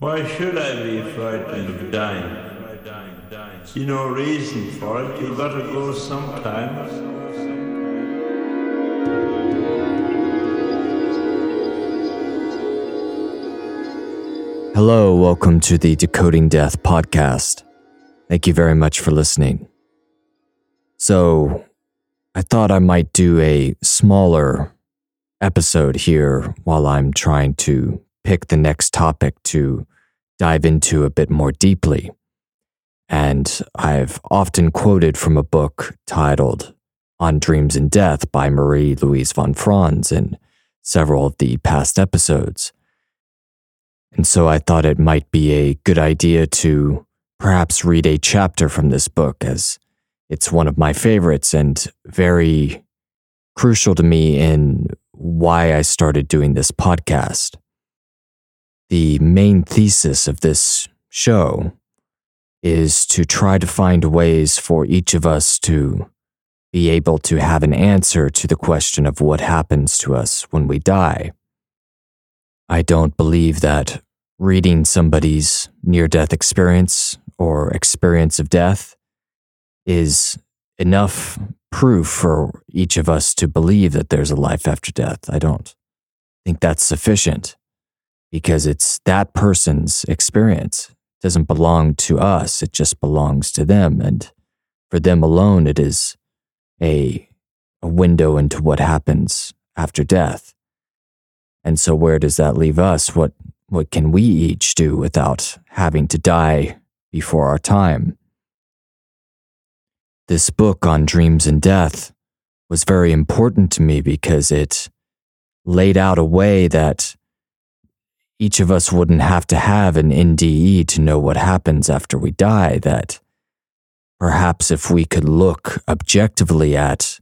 Why should I be frightened of dying? See no reason for it. You gotta go sometimes. Hello, welcome to the Decoding Death podcast. Thank you very much for listening. So, I thought I might do a smaller episode here while I'm trying to pick the next topic to dive into a bit more deeply. And I've often quoted from a book titled On Dreams and Death by Marie Louise von Franz in several of the past episodes. And so I thought it might be a good idea to perhaps read a chapter from this book, as it's one of my favorites and very crucial to me in why I started doing this podcast. The main thesis of this show is to try to find ways for each of us to be able to have an answer to the question of what happens to us when we die. I don't believe that reading somebody's near death experience or experience of death is enough proof for each of us to believe that there's a life after death. I don't think that's sufficient because it's that person's experience. It doesn't belong to us, it just belongs to them. And for them alone, it is a, a window into what happens after death. And so, where does that leave us? What, what can we each do without having to die before our time? This book on dreams and death was very important to me because it laid out a way that each of us wouldn't have to have an NDE to know what happens after we die. That perhaps if we could look objectively at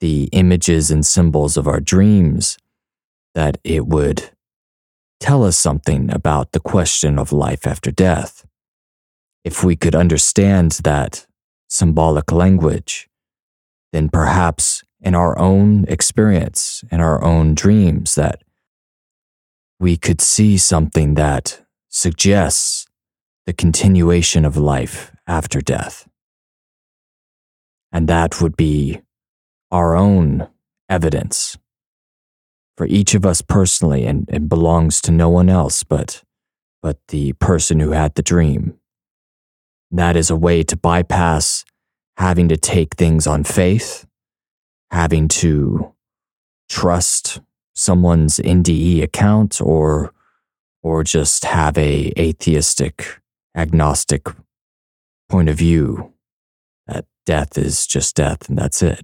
the images and symbols of our dreams, that it would tell us something about the question of life after death. If we could understand that symbolic language, then perhaps in our own experience, in our own dreams, that we could see something that suggests the continuation of life after death. And that would be our own evidence for each of us personally, and it belongs to no one else but, but the person who had the dream. That is a way to bypass having to take things on faith, having to trust someone's NDE account or or just have a atheistic agnostic point of view that death is just death and that's it.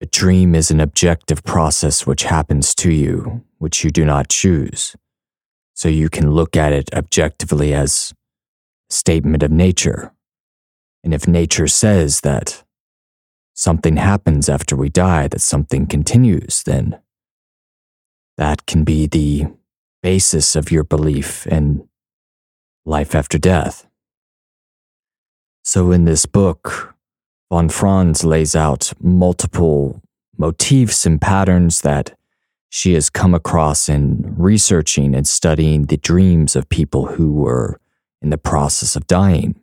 A dream is an objective process which happens to you, which you do not choose. So you can look at it objectively as a statement of nature. And if nature says that something happens after we die, that something continues, then that can be the basis of your belief in life after death. So, in this book, von Franz lays out multiple motifs and patterns that she has come across in researching and studying the dreams of people who were in the process of dying.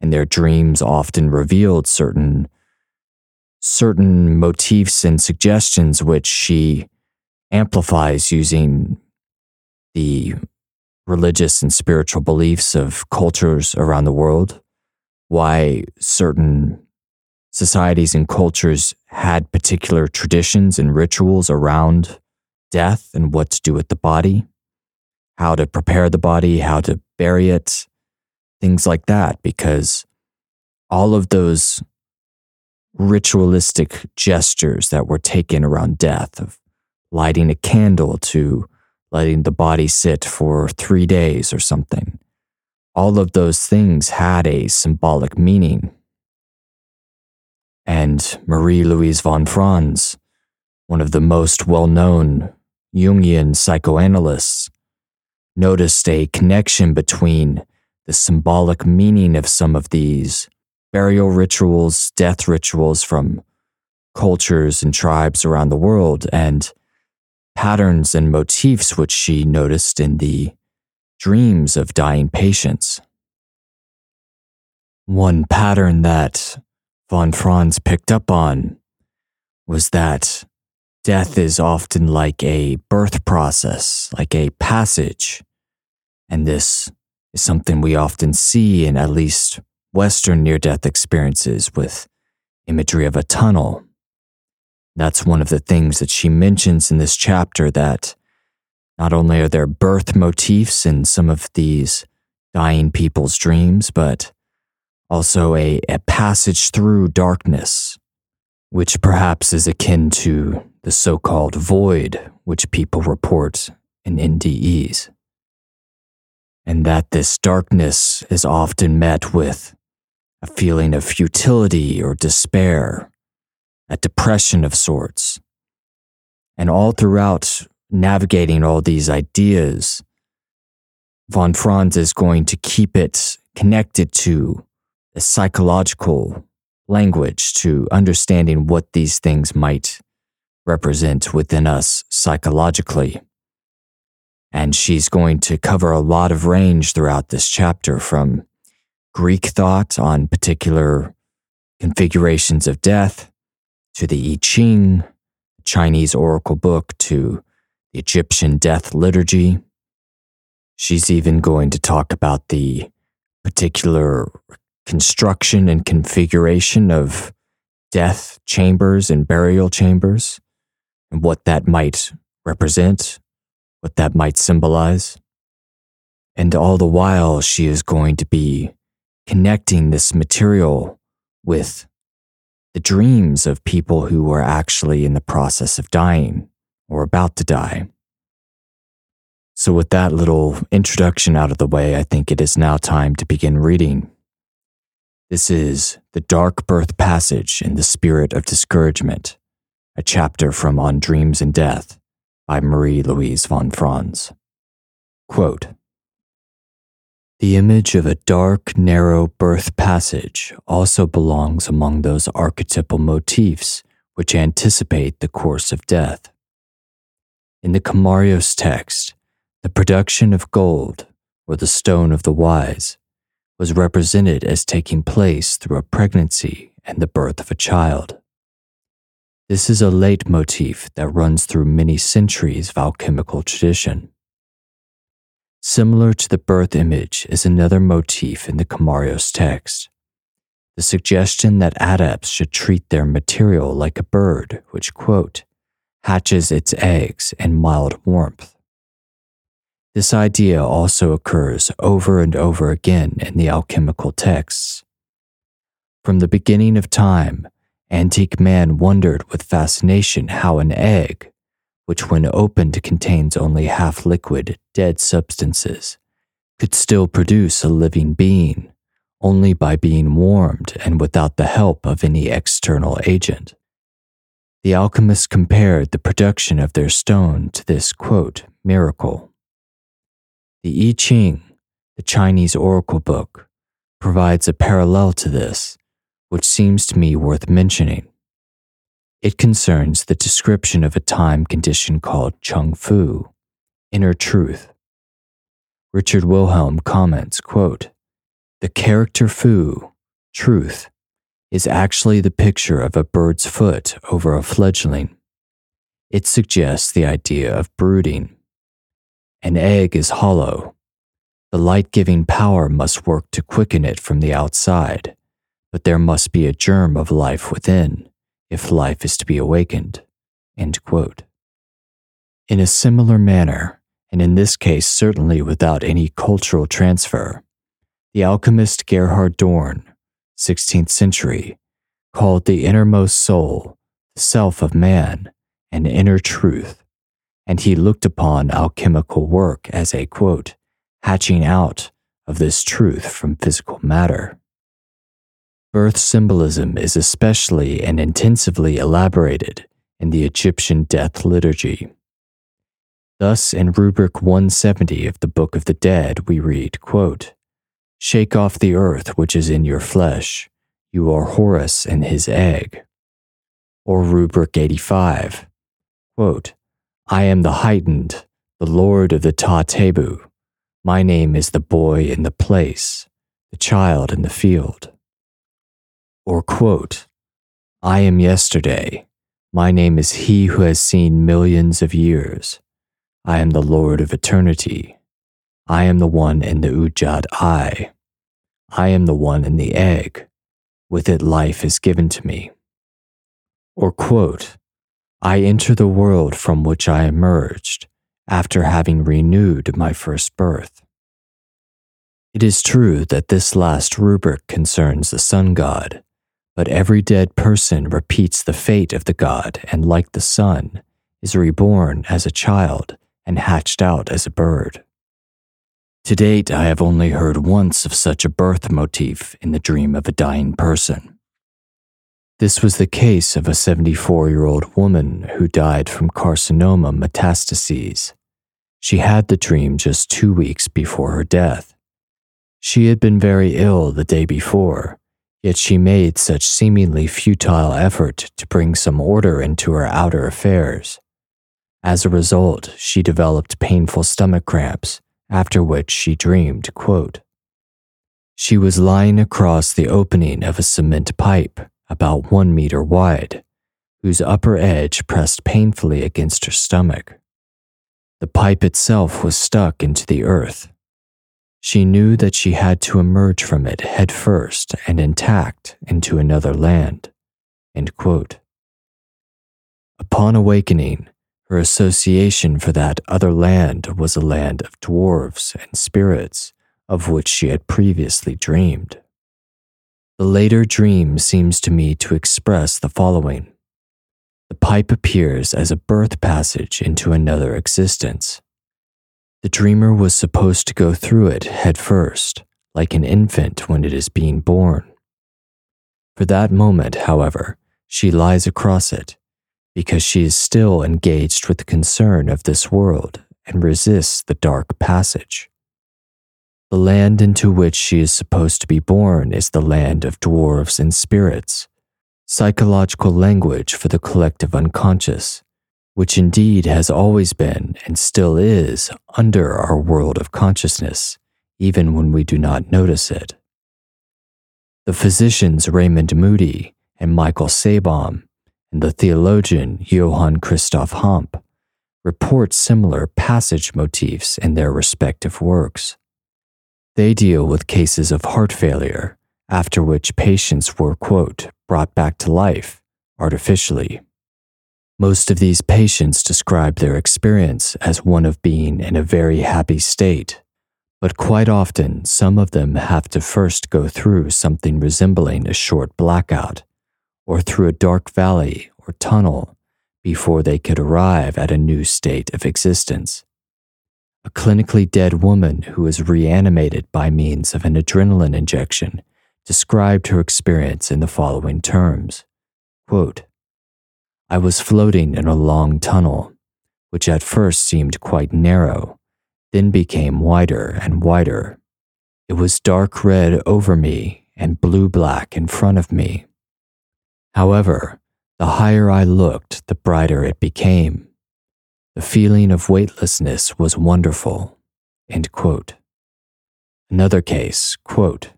And their dreams often revealed certain certain motifs and suggestions which she amplifies using the religious and spiritual beliefs of cultures around the world, why certain societies and cultures had particular traditions and rituals around death and what to do with the body, how to prepare the body, how to bury it, things like that, because all of those ritualistic gestures that were taken around death of lighting a candle to letting the body sit for three days or something. All of those things had a symbolic meaning. And Marie Louise von Franz, one of the most well known Jungian psychoanalysts, noticed a connection between the symbolic meaning of some of these burial rituals, death rituals from cultures and tribes around the world, and patterns and motifs which she noticed in the dreams of dying patients. One pattern that von Franz picked up on was that death is often like a birth process, like a passage. And this is something we often see in at least Western near death experiences with imagery of a tunnel. That's one of the things that she mentions in this chapter that not only are there birth motifs in some of these dying people's dreams, but also a, a passage through darkness, which perhaps is akin to the so called void which people report in NDEs. And that this darkness is often met with a feeling of futility or despair, a depression of sorts. And all throughout navigating all these ideas, von Franz is going to keep it connected to a psychological language, to understanding what these things might represent within us psychologically. And she's going to cover a lot of range throughout this chapter from Greek thought on particular configurations of death, to the I Ching, Chinese oracle book, to the Egyptian death liturgy. She's even going to talk about the particular construction and configuration of death chambers and burial chambers, and what that might represent, what that might symbolize. And all the while, she is going to be connecting this material with the dreams of people who are actually in the process of dying or about to die. So, with that little introduction out of the way, I think it is now time to begin reading. This is The Dark Birth Passage in the Spirit of Discouragement, a chapter from On Dreams and Death by Marie Louise von Franz. Quote, the image of a dark, narrow birth passage also belongs among those archetypal motifs which anticipate the course of death. In the Komarios text, the production of gold, or the stone of the wise, was represented as taking place through a pregnancy and the birth of a child. This is a leitmotif that runs through many centuries of alchemical tradition. Similar to the birth image is another motif in the Komarios text. The suggestion that adepts should treat their material like a bird, which, quote, hatches its eggs in mild warmth. This idea also occurs over and over again in the alchemical texts. From the beginning of time, antique man wondered with fascination how an egg, which when opened contains only half liquid, dead substances, could still produce a living being only by being warmed and without the help of any external agent. The alchemists compared the production of their stone to this, quote, miracle. The I Ching, the Chinese oracle book, provides a parallel to this, which seems to me worth mentioning. It concerns the description of a time condition called Chung Fu, inner truth. Richard Wilhelm comments, quote, The character Fu, truth, is actually the picture of a bird's foot over a fledgling. It suggests the idea of brooding. An egg is hollow. The light giving power must work to quicken it from the outside, but there must be a germ of life within if life is to be awakened. In a similar manner, and in this case certainly without any cultural transfer, the alchemist Gerhard Dorn, 16th century, called the innermost soul, the self of man, an inner truth, and he looked upon alchemical work as a quote, hatching out of this truth from physical matter. Birth symbolism is especially and intensively elaborated in the Egyptian death liturgy. Thus, in rubric 170 of the Book of the Dead, we read, quote, Shake off the earth which is in your flesh, you are Horus and his egg. Or rubric 85, quote, I am the heightened, the lord of the Ta Tebu. My name is the boy in the place, the child in the field. Or quote, I am yesterday. My name is he who has seen millions of years. I am the Lord of eternity. I am the one in the Udjat eye. I am the one in the egg. With it, life is given to me. Or quote, I enter the world from which I emerged after having renewed my first birth. It is true that this last rubric concerns the sun god, but every dead person repeats the fate of the god and, like the sun, is reborn as a child and hatched out as a bird. To date, I have only heard once of such a birth motif in the dream of a dying person. This was the case of a 74 year old woman who died from carcinoma metastases. She had the dream just two weeks before her death. She had been very ill the day before, yet she made such seemingly futile effort to bring some order into her outer affairs. As a result, she developed painful stomach cramps, after which she dreamed, quote, She was lying across the opening of a cement pipe about one meter wide, whose upper edge pressed painfully against her stomach. The pipe itself was stuck into the earth. She knew that she had to emerge from it head first and intact into another land. Upon awakening, her association for that other land was a land of dwarves and spirits of which she had previously dreamed. The later dream seems to me to express the following The pipe appears as a birth passage into another existence. The dreamer was supposed to go through it head first, like an infant when it is being born. For that moment, however, she lies across it because she is still engaged with the concern of this world and resists the dark passage. The land into which she is supposed to be born is the land of dwarves and spirits, psychological language for the collective unconscious, which indeed has always been and still is under our world of consciousness, even when we do not notice it. The physicians Raymond Moody and Michael Sabom and the theologian Johann Christoph Hampe report similar passage motifs in their respective works. They deal with cases of heart failure, after which patients were, quote, brought back to life artificially. Most of these patients describe their experience as one of being in a very happy state, but quite often some of them have to first go through something resembling a short blackout, or through a dark valley or tunnel before they could arrive at a new state of existence. A clinically dead woman who was reanimated by means of an adrenaline injection, described her experience in the following terms. Quote, I was floating in a long tunnel, which at first seemed quite narrow, then became wider and wider. It was dark red over me and blue black in front of me. However, the higher I looked, the brighter it became the feeling of weightlessness was wonderful. Another case, quote,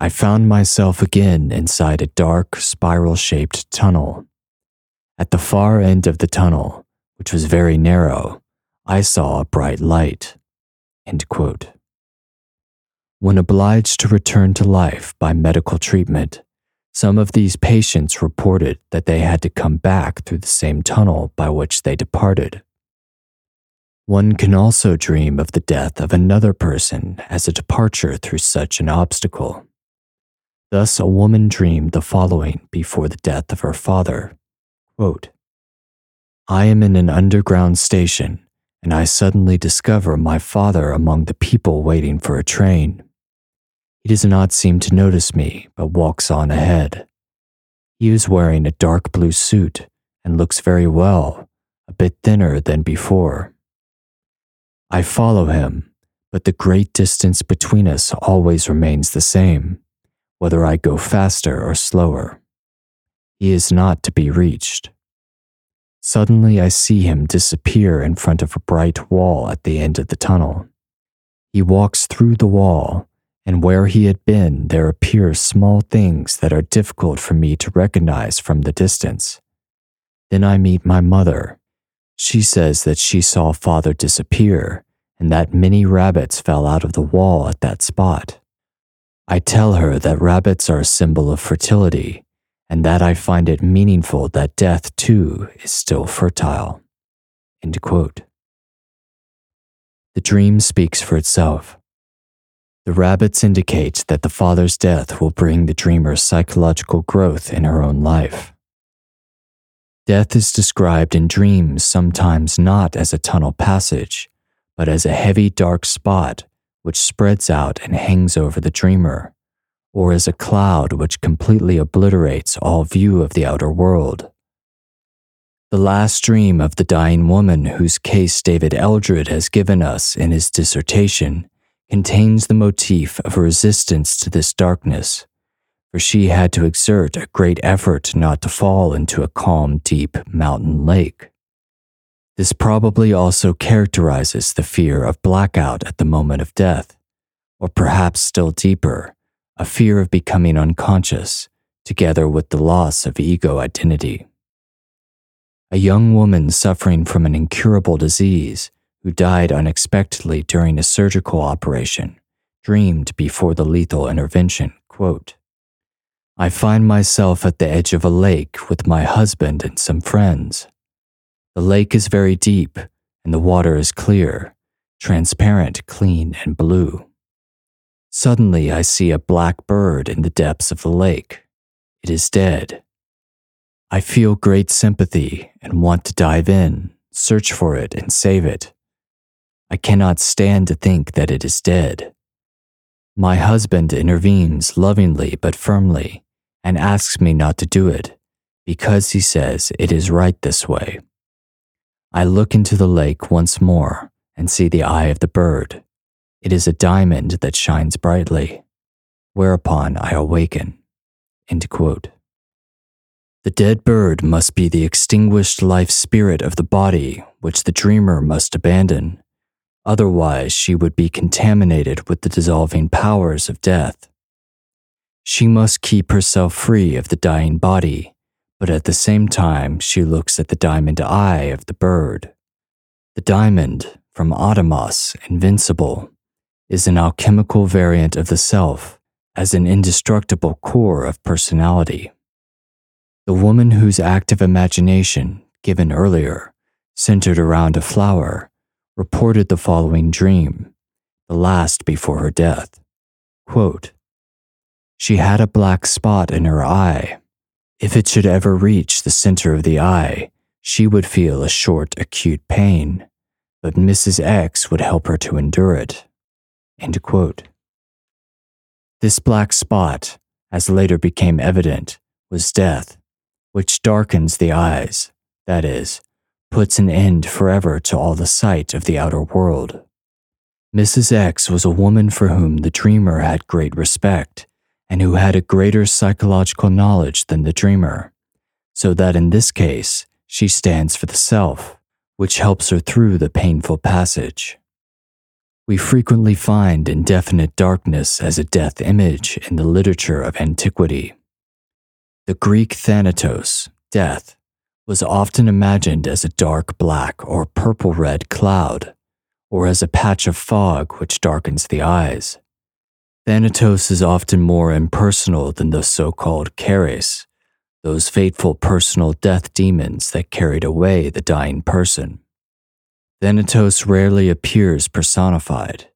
I found myself again inside a dark, spiral shaped tunnel. At the far end of the tunnel, which was very narrow, I saw a bright light. When obliged to return to life by medical treatment, some of these patients reported that they had to come back through the same tunnel by which they departed. One can also dream of the death of another person as a departure through such an obstacle. Thus, a woman dreamed the following before the death of her father Quote, I am in an underground station, and I suddenly discover my father among the people waiting for a train. He does not seem to notice me, but walks on ahead. He is wearing a dark blue suit and looks very well, a bit thinner than before. I follow him, but the great distance between us always remains the same, whether I go faster or slower. He is not to be reached. Suddenly, I see him disappear in front of a bright wall at the end of the tunnel. He walks through the wall, and where he had been, there appear small things that are difficult for me to recognize from the distance. Then I meet my mother. She says that she saw father disappear and that many rabbits fell out of the wall at that spot. I tell her that rabbits are a symbol of fertility and that I find it meaningful that death too is still fertile. The dream speaks for itself. The rabbits indicate that the father's death will bring the dreamer psychological growth in her own life. Death is described in dreams sometimes not as a tunnel passage, but as a heavy dark spot which spreads out and hangs over the dreamer, or as a cloud which completely obliterates all view of the outer world. The last dream of the dying woman whose case David Eldred has given us in his dissertation contains the motif of a resistance to this darkness, for she had to exert a great effort not to fall into a calm, deep mountain lake. This probably also characterizes the fear of blackout at the moment of death, or perhaps still deeper, a fear of becoming unconscious, together with the loss of ego identity. A young woman suffering from an incurable disease who died unexpectedly during a surgical operation dreamed before the lethal intervention, quote, I find myself at the edge of a lake with my husband and some friends. The lake is very deep, and the water is clear, transparent, clean, and blue. Suddenly, I see a black bird in the depths of the lake. It is dead. I feel great sympathy and want to dive in, search for it, and save it. I cannot stand to think that it is dead. My husband intervenes lovingly but firmly and asks me not to do it because he says it is right this way. I look into the lake once more and see the eye of the bird. It is a diamond that shines brightly, whereupon I awaken. The dead bird must be the extinguished life spirit of the body, which the dreamer must abandon. Otherwise, she would be contaminated with the dissolving powers of death. She must keep herself free of the dying body but at the same time, she looks at the diamond eye of the bird. The diamond, from Adamas, invincible, is an alchemical variant of the self as an indestructible core of personality. The woman whose active imagination, given earlier, centered around a flower, reported the following dream, the last before her death. Quote, she had a black spot in her eye if it should ever reach the center of the eye, she would feel a short, acute pain, but Mrs. X would help her to endure it. End quote. This black spot, as later became evident, was death, which darkens the eyes, that is, puts an end forever to all the sight of the outer world. Mrs. X was a woman for whom the dreamer had great respect and who had a greater psychological knowledge than the dreamer, so that in this case, she stands for the self, which helps her through the painful passage. We frequently find indefinite darkness as a death image in the literature of antiquity. The Greek thanatos, death, was often imagined as a dark black or purple red cloud, or as a patch of fog which darkens the eyes. Thanatos is often more impersonal than the so called Keres, those fateful personal death demons that carried away the dying person. Thanatos rarely appears personified.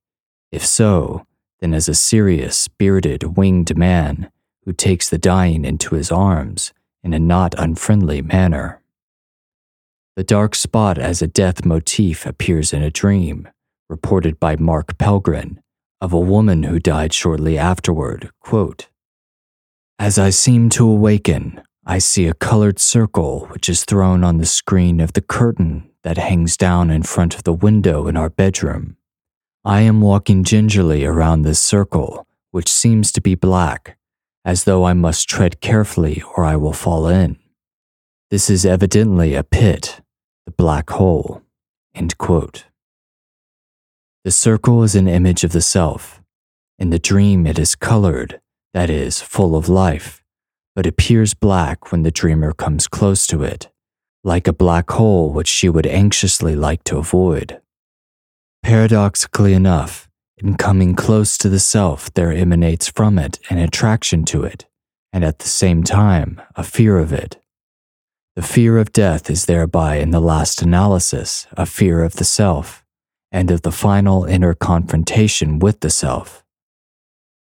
If so, then as a serious, spirited, winged man who takes the dying into his arms in a not unfriendly manner. The dark spot as a death motif appears in a dream, reported by Mark Pelgrin of a woman who died shortly afterward. Quote, As I seem to awaken, I see a colored circle which is thrown on the screen of the curtain that hangs down in front of the window in our bedroom. I am walking gingerly around this circle, which seems to be black, as though I must tread carefully or I will fall in. This is evidently a pit, the black hole. The circle is an image of the self. In the dream, it is colored, that is, full of life, but appears black when the dreamer comes close to it, like a black hole which she would anxiously like to avoid. Paradoxically enough, in coming close to the self, there emanates from it an attraction to it, and at the same time, a fear of it. The fear of death is thereby, in the last analysis, a fear of the self, and of the final inner confrontation with the self.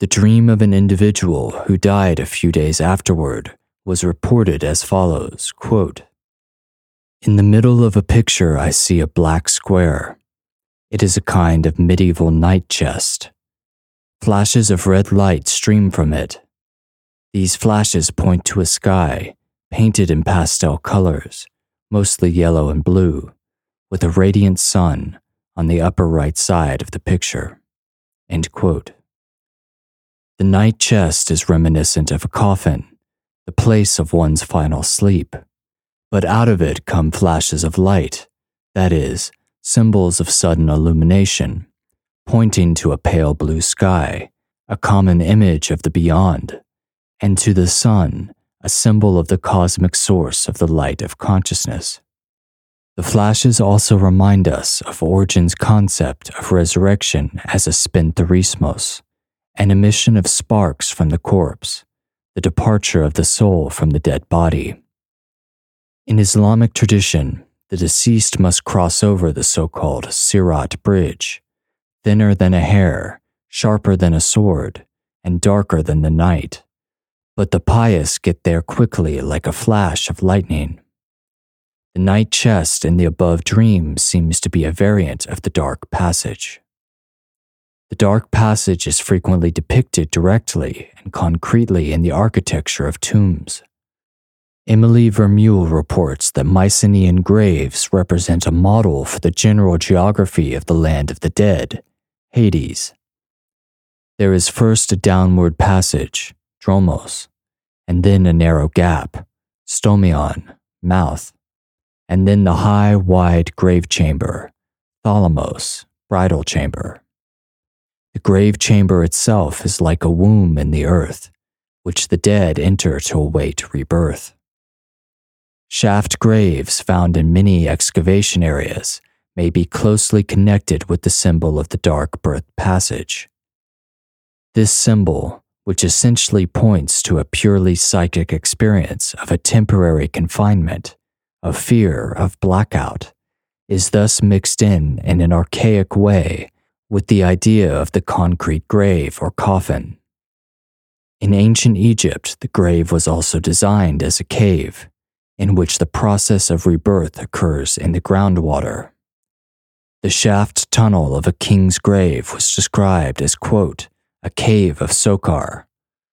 The dream of an individual who died a few days afterward was reported as follows quote, In the middle of a picture, I see a black square. It is a kind of medieval night chest. Flashes of red light stream from it. These flashes point to a sky painted in pastel colors, mostly yellow and blue, with a radiant sun on the upper right side of the picture. The night chest is reminiscent of a coffin, the place of one's final sleep, but out of it come flashes of light, that is, symbols of sudden illumination, pointing to a pale blue sky, a common image of the beyond, and to the sun a symbol of the cosmic source of the light of consciousness. The flashes also remind us of Origen's concept of resurrection as a spintherismos, an emission of sparks from the corpse, the departure of the soul from the dead body. In Islamic tradition, the deceased must cross over the so called Sirat bridge, thinner than a hair, sharper than a sword, and darker than the night but the pious get there quickly like a flash of lightning. The night chest in the above dream seems to be a variant of the dark passage. The dark passage is frequently depicted directly and concretely in the architecture of tombs. Emily Vermeule reports that Mycenaean graves represent a model for the general geography of the land of the dead, Hades. There is first a downward passage, dromos, and then a narrow gap, stomion, mouth, and then the high, wide grave chamber, thalamos, bridal chamber. The grave chamber itself is like a womb in the earth, which the dead enter to await rebirth. Shaft graves found in many excavation areas may be closely connected with the symbol of the dark birth passage. This symbol, which essentially points to a purely psychic experience of a temporary confinement, of fear of blackout, is thus mixed in in an archaic way with the idea of the concrete grave or coffin. In ancient Egypt, the grave was also designed as a cave, in which the process of rebirth occurs in the groundwater. The shaft tunnel of a king's grave was described as, quote, a cave of Sokar,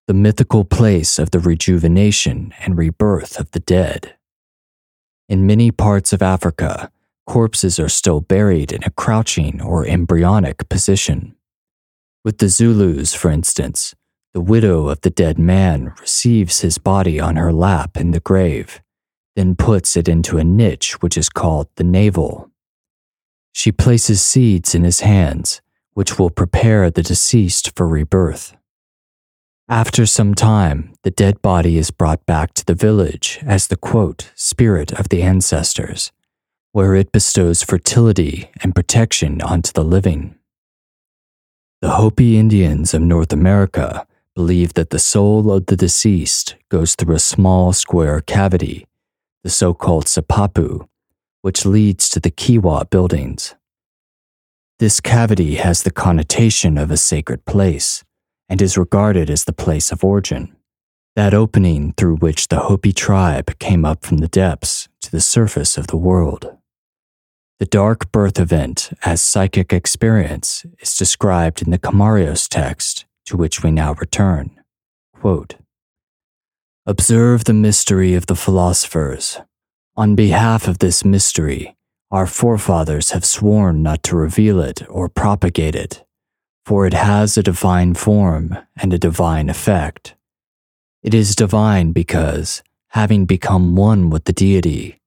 the mythical place of the rejuvenation and rebirth of the dead. In many parts of Africa, corpses are still buried in a crouching or embryonic position. With the Zulus, for instance, the widow of the dead man receives his body on her lap in the grave, then puts it into a niche which is called the navel. She places seeds in his hands which will prepare the deceased for rebirth. After some time, the dead body is brought back to the village as the quote, spirit of the ancestors, where it bestows fertility and protection onto the living. The Hopi Indians of North America believe that the soul of the deceased goes through a small square cavity, the so called sipapu, which leads to the kiva buildings. This cavity has the connotation of a sacred place and is regarded as the place of origin, that opening through which the Hopi tribe came up from the depths to the surface of the world. The dark birth event as psychic experience is described in the Komarios text to which we now return. Quote, Observe the mystery of the philosophers. On behalf of this mystery, our forefathers have sworn not to reveal it or propagate it, for it has a divine form and a divine effect. It is divine because, having become one with the deity,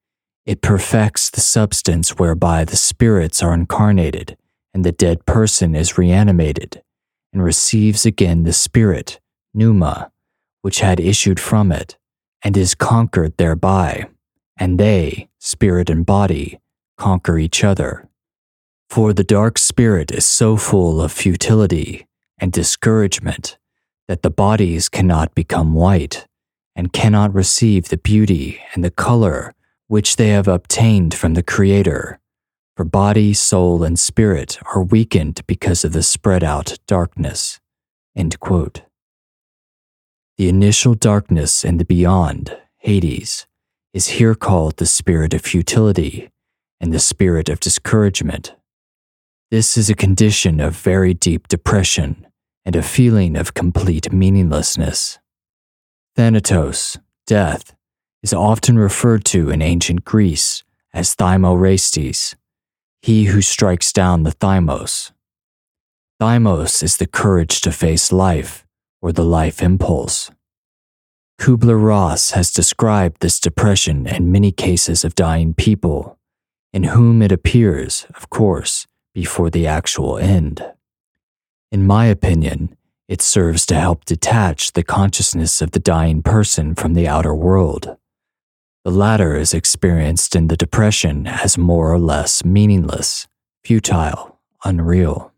it perfects the substance whereby the spirits are incarnated and the dead person is reanimated and receives again the spirit, pneuma, which had issued from it, and is conquered thereby, and they, spirit and body, conquer each other. For the dark spirit is so full of futility and discouragement that the bodies cannot become white and cannot receive the beauty and the color which they have obtained from the Creator. For body, soul, and spirit are weakened because of the spread out darkness. The initial darkness in the beyond, Hades, is here called the spirit of futility and the spirit of discouragement. This is a condition of very deep depression and a feeling of complete meaninglessness. Thanatos, death, is often referred to in ancient Greece as Thymorastes, he who strikes down the thymos. Thymos is the courage to face life or the life impulse. Kubler Ross has described this depression in many cases of dying people, in whom it appears, of course, before the actual end. In my opinion, it serves to help detach the consciousness of the dying person from the outer world. The latter is experienced in the depression as more or less meaningless, futile, unreal.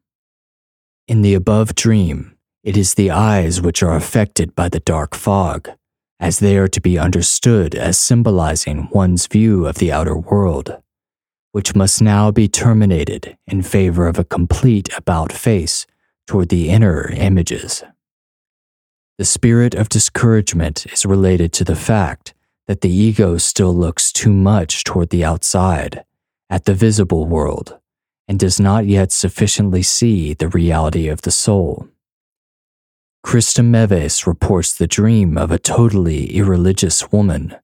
In the above dream, it is the eyes which are affected by the dark fog, as they are to be understood as symbolizing one's view of the outer world, which must now be terminated in favor of a complete about face toward the inner images. The spirit of discouragement is related to the fact that the ego still looks too much toward the outside, at the visible world, and does not yet sufficiently see the reality of the soul. Christa Meves reports the dream of a totally irreligious woman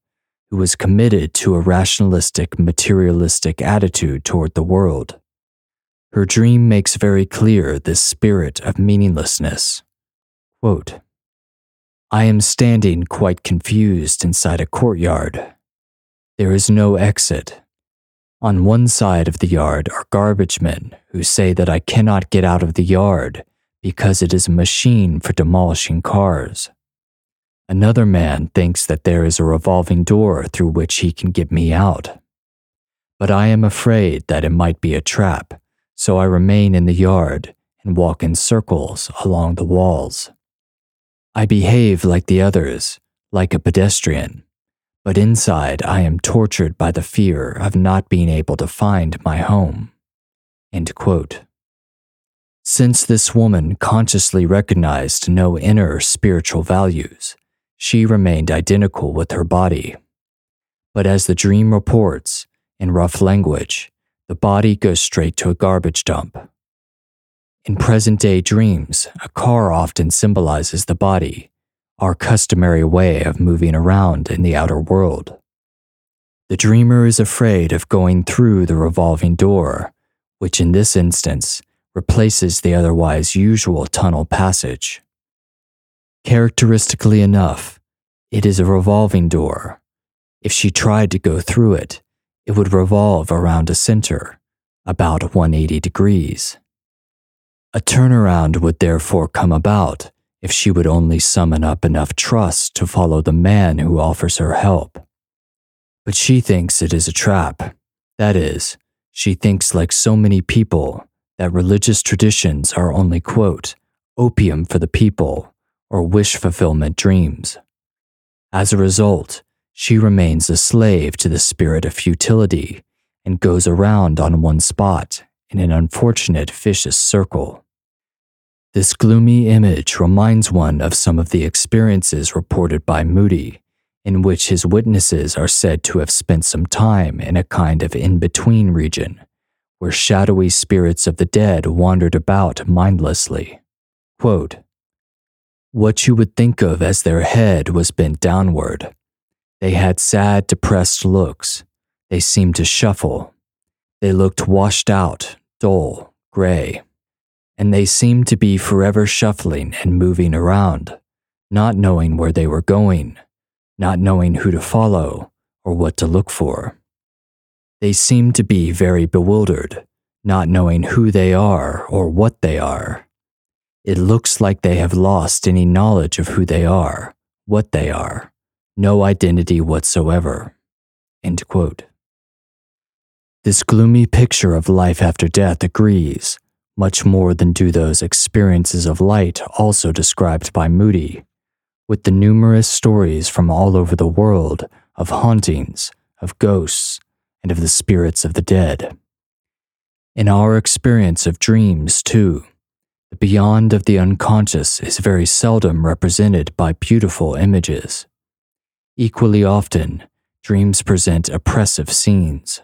who was committed to a rationalistic, materialistic attitude toward the world. Her dream makes very clear this spirit of meaninglessness. Quote, I am standing quite confused inside a courtyard. There is no exit. On one side of the yard are garbage men who say that I cannot get out of the yard because it is a machine for demolishing cars. Another man thinks that there is a revolving door through which he can get me out. But I am afraid that it might be a trap so I remain in the yard and walk in circles along the walls. I behave like the others, like a pedestrian, but inside I am tortured by the fear of not being able to find my home. Since this woman consciously recognized no inner spiritual values, she remained identical with her body. But as the dream reports, in rough language, the body goes straight to a garbage dump. In present day dreams, a car often symbolizes the body, our customary way of moving around in the outer world. The dreamer is afraid of going through the revolving door, which in this instance replaces the otherwise usual tunnel passage. Characteristically enough, it is a revolving door. If she tried to go through it, it would revolve around a center, about 180 degrees. A turnaround would therefore come about if she would only summon up enough trust to follow the man who offers her help. But she thinks it is a trap. That is, she thinks, like so many people, that religious traditions are only, quote, opium for the people or wish fulfillment dreams. As a result, she remains a slave to the spirit of futility and goes around on one spot in an unfortunate vicious circle. This gloomy image reminds one of some of the experiences reported by Moody, in which his witnesses are said to have spent some time in a kind of in between region, where shadowy spirits of the dead wandered about mindlessly. Quote, what you would think of as their head was bent downward, they had sad, depressed looks. They seemed to shuffle. They looked washed out, dull, gray. And they seemed to be forever shuffling and moving around, not knowing where they were going, not knowing who to follow or what to look for. They seem to be very bewildered, not knowing who they are or what they are. It looks like they have lost any knowledge of who they are, what they are, no identity whatsoever. This gloomy picture of life after death agrees, much more than do those experiences of light also described by Moody, with the numerous stories from all over the world of hauntings, of ghosts, and of the spirits of the dead. In our experience of dreams, too, the beyond of the unconscious is very seldom represented by beautiful images. Equally often, dreams present oppressive scenes.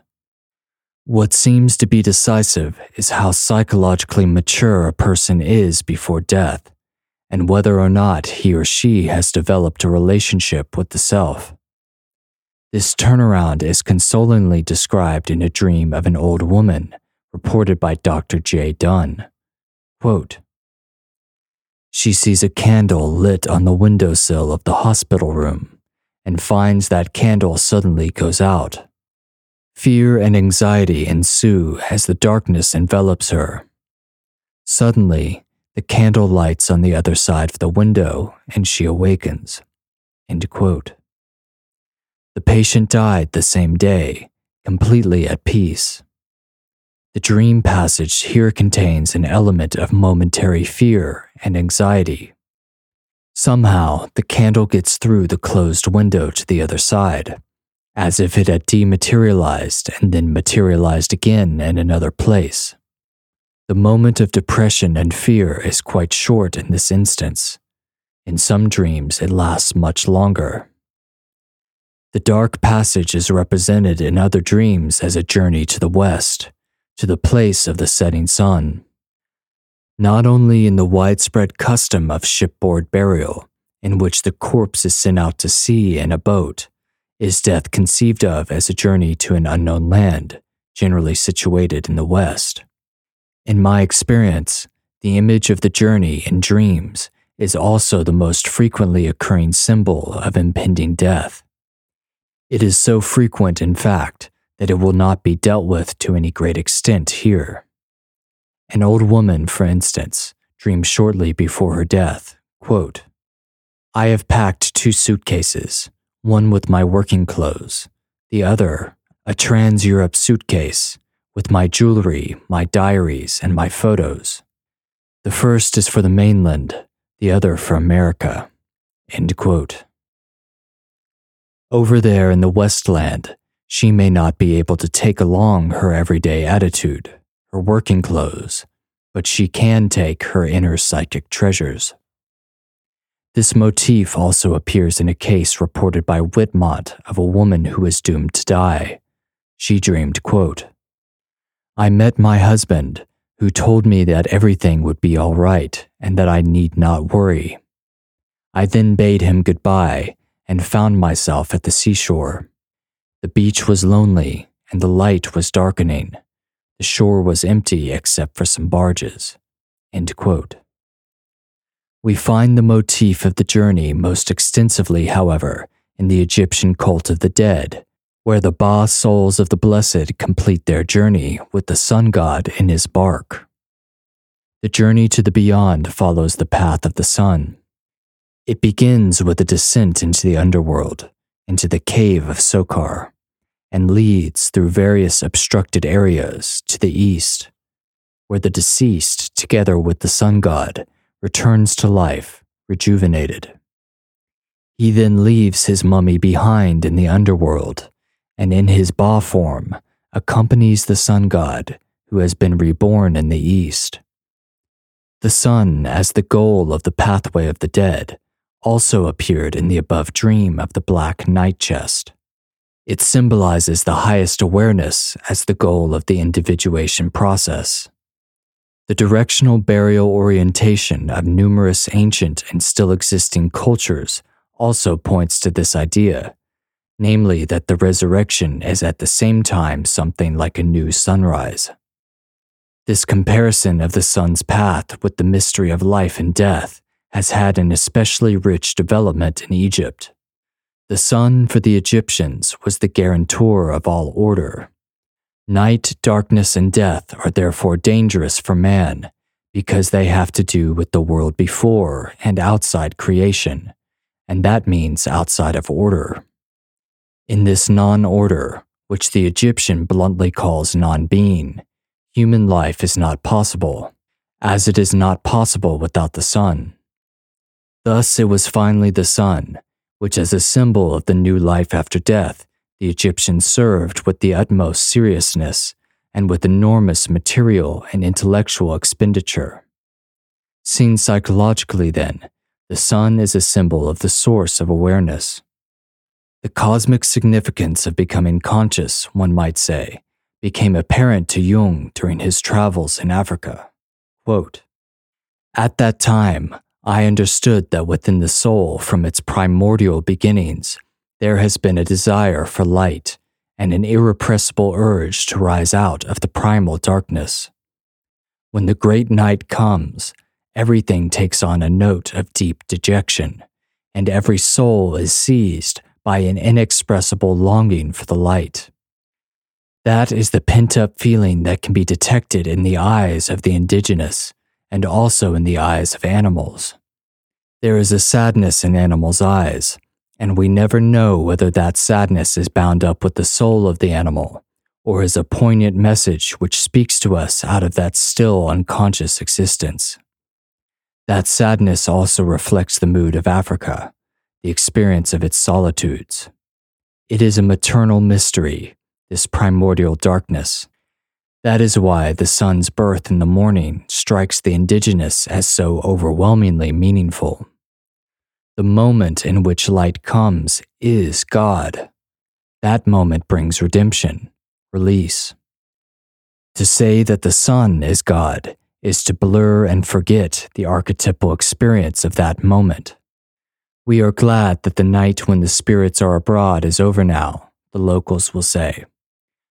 What seems to be decisive is how psychologically mature a person is before death, and whether or not he or she has developed a relationship with the self. This turnaround is consolingly described in a dream of an old woman, reported by Dr. J. Dunn. Quote, she sees a candle lit on the windowsill of the hospital room and finds that candle suddenly goes out. Fear and anxiety ensue as the darkness envelops her. Suddenly, the candle lights on the other side of the window and she awakens. End quote. The patient died the same day, completely at peace. The dream passage here contains an element of momentary fear and anxiety. Somehow, the candle gets through the closed window to the other side as if it had dematerialized and then materialized again in another place. The moment of depression and fear is quite short in this instance. In some dreams, it lasts much longer. The dark passage is represented in other dreams as a journey to the west, to the place of the setting sun. Not only in the widespread custom of shipboard burial, in which the corpse is sent out to sea in a boat, is death conceived of as a journey to an unknown land, generally situated in the West? In my experience, the image of the journey in dreams is also the most frequently occurring symbol of impending death. It is so frequent, in fact, that it will not be dealt with to any great extent here. An old woman, for instance, dreamed shortly before her death, quote, I have packed two suitcases, one with my working clothes, the other, a Trans Europe suitcase with my jewelry, my diaries, and my photos. The first is for the mainland, the other for America. End quote. Over there in the Westland, she may not be able to take along her everyday attitude, her working clothes, but she can take her inner psychic treasures. This motif also appears in a case reported by Whitmont of a woman who was doomed to die. She dreamed, quote, I met my husband, who told me that everything would be all right and that I need not worry. I then bade him goodbye and found myself at the seashore. The beach was lonely and the light was darkening. The shore was empty except for some barges. We find the motif of the journey most extensively, however, in the Egyptian cult of the dead, where the Ba souls of the blessed complete their journey with the sun god in his bark. The journey to the beyond follows the path of the sun. It begins with a descent into the underworld, into the cave of Sokar, and leads through various obstructed areas to the east, where the deceased, together with the sun god, returns to life, rejuvenated. He then leaves his mummy behind in the underworld, and in his Ba form accompanies the sun god who has been reborn in the east. The sun, as the goal of the pathway of the dead, also appeared in the above dream of the black night chest. It symbolizes the highest awareness as the goal of the individuation process. The directional burial orientation of numerous ancient and still existing cultures also points to this idea, namely that the resurrection is at the same time something like a new sunrise. This comparison of the sun's path with the mystery of life and death has had an especially rich development in Egypt. The sun for the Egyptians was the guarantor of all order. Night, darkness, and death are therefore dangerous for man because they have to do with the world before and outside creation, and that means outside of order. In this non order, which the Egyptian bluntly calls non being, human life is not possible, as it is not possible without the sun. Thus, it was finally the sun, which, as a symbol of the new life after death, the Egyptians served with the utmost seriousness and with enormous material and intellectual expenditure. Seen psychologically, then, the sun is a symbol of the source of awareness. The cosmic significance of becoming conscious, one might say, became apparent to Jung during his travels in Africa. Quote, At that time, I understood that within the soul, from its primordial beginnings, there has been a desire for light and an irrepressible urge to rise out of the primal darkness. When the great night comes, everything takes on a note of deep dejection, and every soul is seized by an inexpressible longing for the light. That is the pent up feeling that can be detected in the eyes of the indigenous and also in the eyes of animals. There is a sadness in animals' eyes and we never know whether that sadness is bound up with the soul of the animal or is a poignant message which speaks to us out of that still unconscious existence. That sadness also reflects the mood of Africa, the experience of its solitudes. It is a maternal mystery, this primordial darkness. That is why the sun's birth in the morning strikes the indigenous as so overwhelmingly meaningful. The moment in which light comes is God. That moment brings redemption, release. To say that the sun is God is to blur and forget the archetypal experience of that moment. We are glad that the night when the spirits are abroad is over now, the locals will say.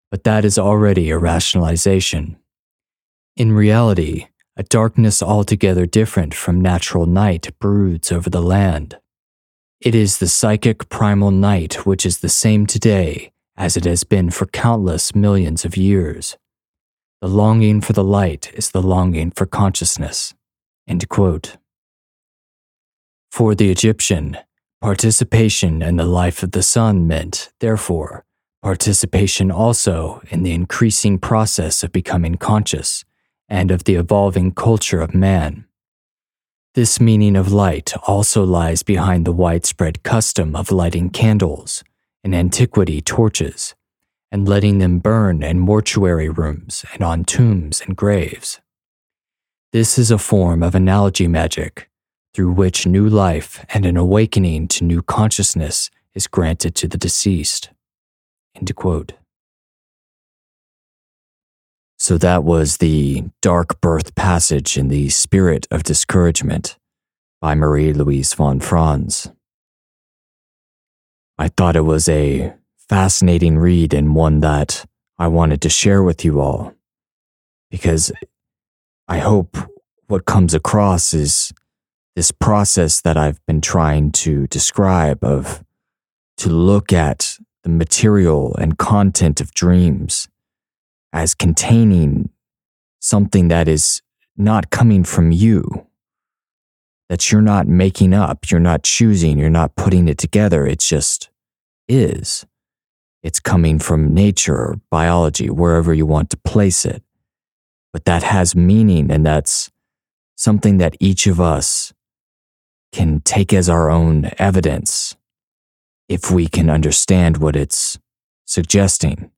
But that is already a rationalization. In reality, a darkness altogether different from natural night broods over the land. It is the psychic primal night which is the same today as it has been for countless millions of years. The longing for the light is the longing for consciousness. For the Egyptian, participation in the life of the sun meant, therefore, participation also in the increasing process of becoming conscious and of the evolving culture of man. This meaning of light also lies behind the widespread custom of lighting candles, in antiquity torches, and letting them burn in mortuary rooms and on tombs and graves. This is a form of analogy magic through which new life and an awakening to new consciousness is granted to the deceased. End quote. So that was the Dark Birth Passage in the Spirit of Discouragement by Marie Louise von Franz. I thought it was a fascinating read and one that I wanted to share with you all because I hope what comes across is this process that I've been trying to describe of to look at the material and content of dreams as containing something that is not coming from you, that you're not making up, you're not choosing, you're not putting it together. It just is. It's coming from nature, or biology, wherever you want to place it. But that has meaning, and that's something that each of us can take as our own evidence if we can understand what it's suggesting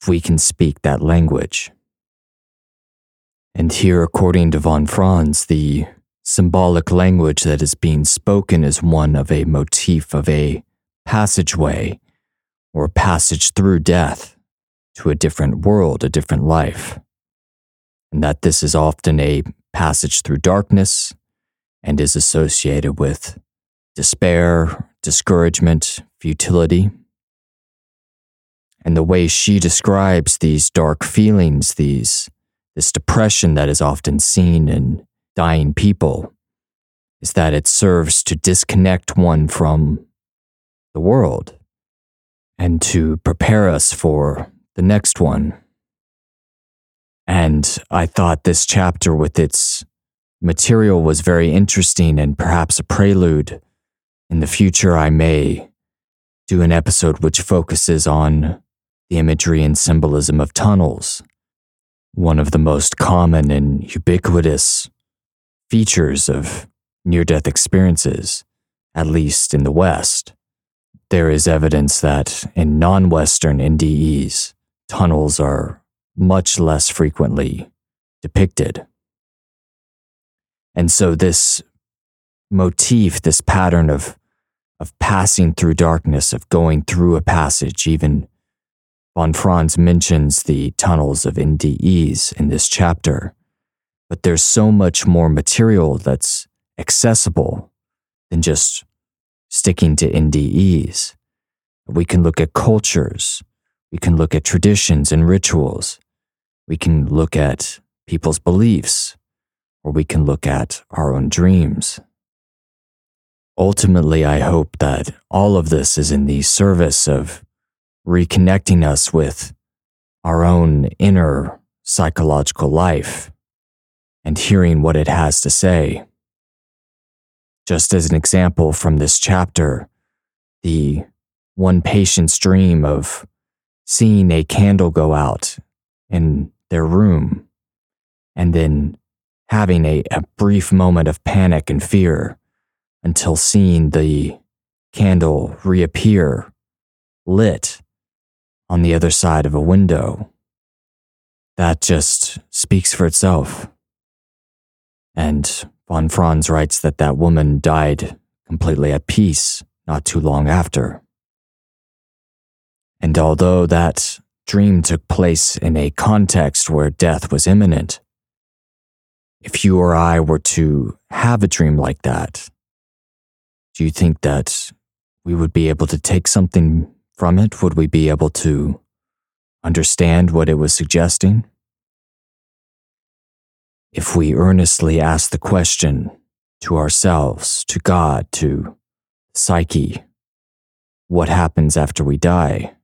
if we can speak that language. And here, according to von Franz, the symbolic language that is being spoken is one of a motif of a passageway or passage through death to a different world, a different life. And that this is often a passage through darkness and is associated with despair, discouragement, futility and the way she describes these dark feelings, these this depression that is often seen in dying people, is that it serves to disconnect one from the world and to prepare us for the next one. And I thought this chapter with its material was very interesting and perhaps a prelude. In the future, I may do an episode which focuses on the imagery and symbolism of tunnels, one of the most common and ubiquitous features of near death experiences, at least in the West. There is evidence that in non Western NDEs, tunnels are much less frequently depicted. And so, this motif, this pattern of, of passing through darkness, of going through a passage, even von Franz mentions the tunnels of NDEs in this chapter. But there's so much more material that's accessible than just sticking to NDEs. We can look at cultures, we can look at traditions and rituals, we can look at people's beliefs, or we can look at our own dreams. Ultimately, I hope that all of this is in the service of reconnecting us with our own inner psychological life and hearing what it has to say. Just as an example from this chapter, the one patient's dream of seeing a candle go out in their room and then having a, a brief moment of panic and fear until seeing the candle reappear lit on the other side of a window. That just speaks for itself. And Von Franz writes that that woman died completely at peace not too long after. And although that dream took place in a context where death was imminent, if you or I were to have a dream like that, do you think that we would be able to take something from it? Would we be able to understand what it was suggesting? if we earnestly ask the question to ourselves, to God, to psyche, what happens after we die?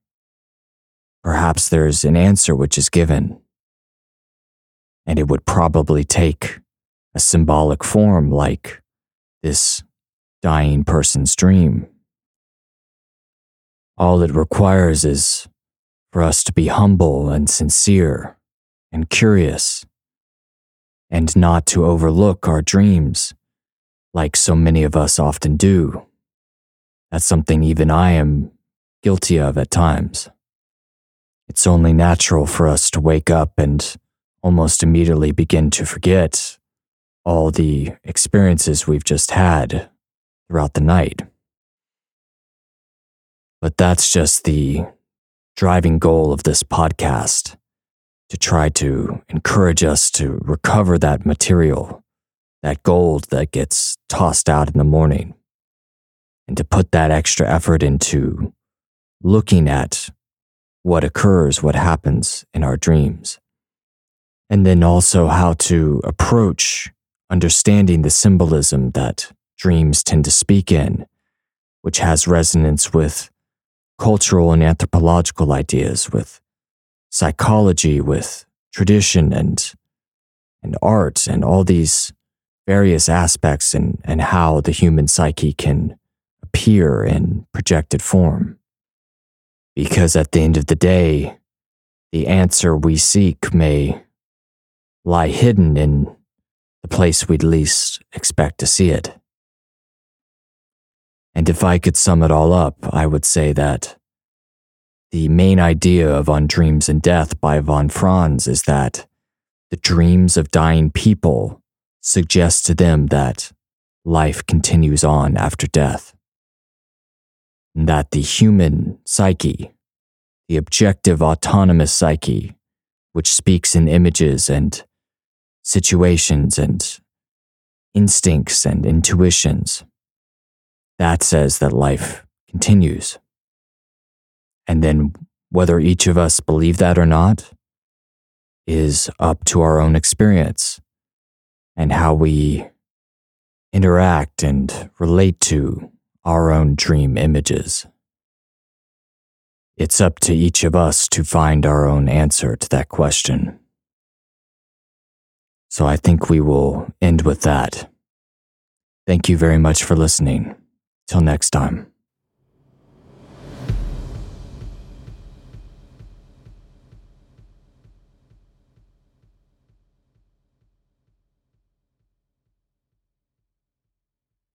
Perhaps there's an answer which is given, and it would probably take a symbolic form like this dying person's dream. All it requires is for us to be humble and sincere and curious and not to overlook our dreams, like so many of us often do. That's something even I am guilty of at times. It's only natural for us to wake up and almost immediately begin to forget all the experiences we've just had throughout the night. But that's just the driving goal of this podcast to try to encourage us to recover that material, that gold that gets tossed out in the morning, and to put that extra effort into looking at what occurs, what happens in our dreams. And then also how to approach understanding the symbolism that dreams tend to speak in, which has resonance with cultural and anthropological ideas, with psychology, with tradition and and art and all these various aspects and, and how the human psyche can appear in projected form. Because at the end of the day, the answer we seek may lie hidden in the place we'd least expect to see it. And if I could sum it all up, I would say that the main idea of On Dreams and Death by von Franz is that the dreams of dying people suggest to them that life continues on after death. And that the human psyche, the objective autonomous psyche, which speaks in images and situations and instincts and intuitions, that says that life continues. And then whether each of us believe that or not is up to our own experience and how we interact and relate to our own dream images. it's up to each of us to find our own answer to that question. So I think we will end with that. Thank you very much for listening. Till next time.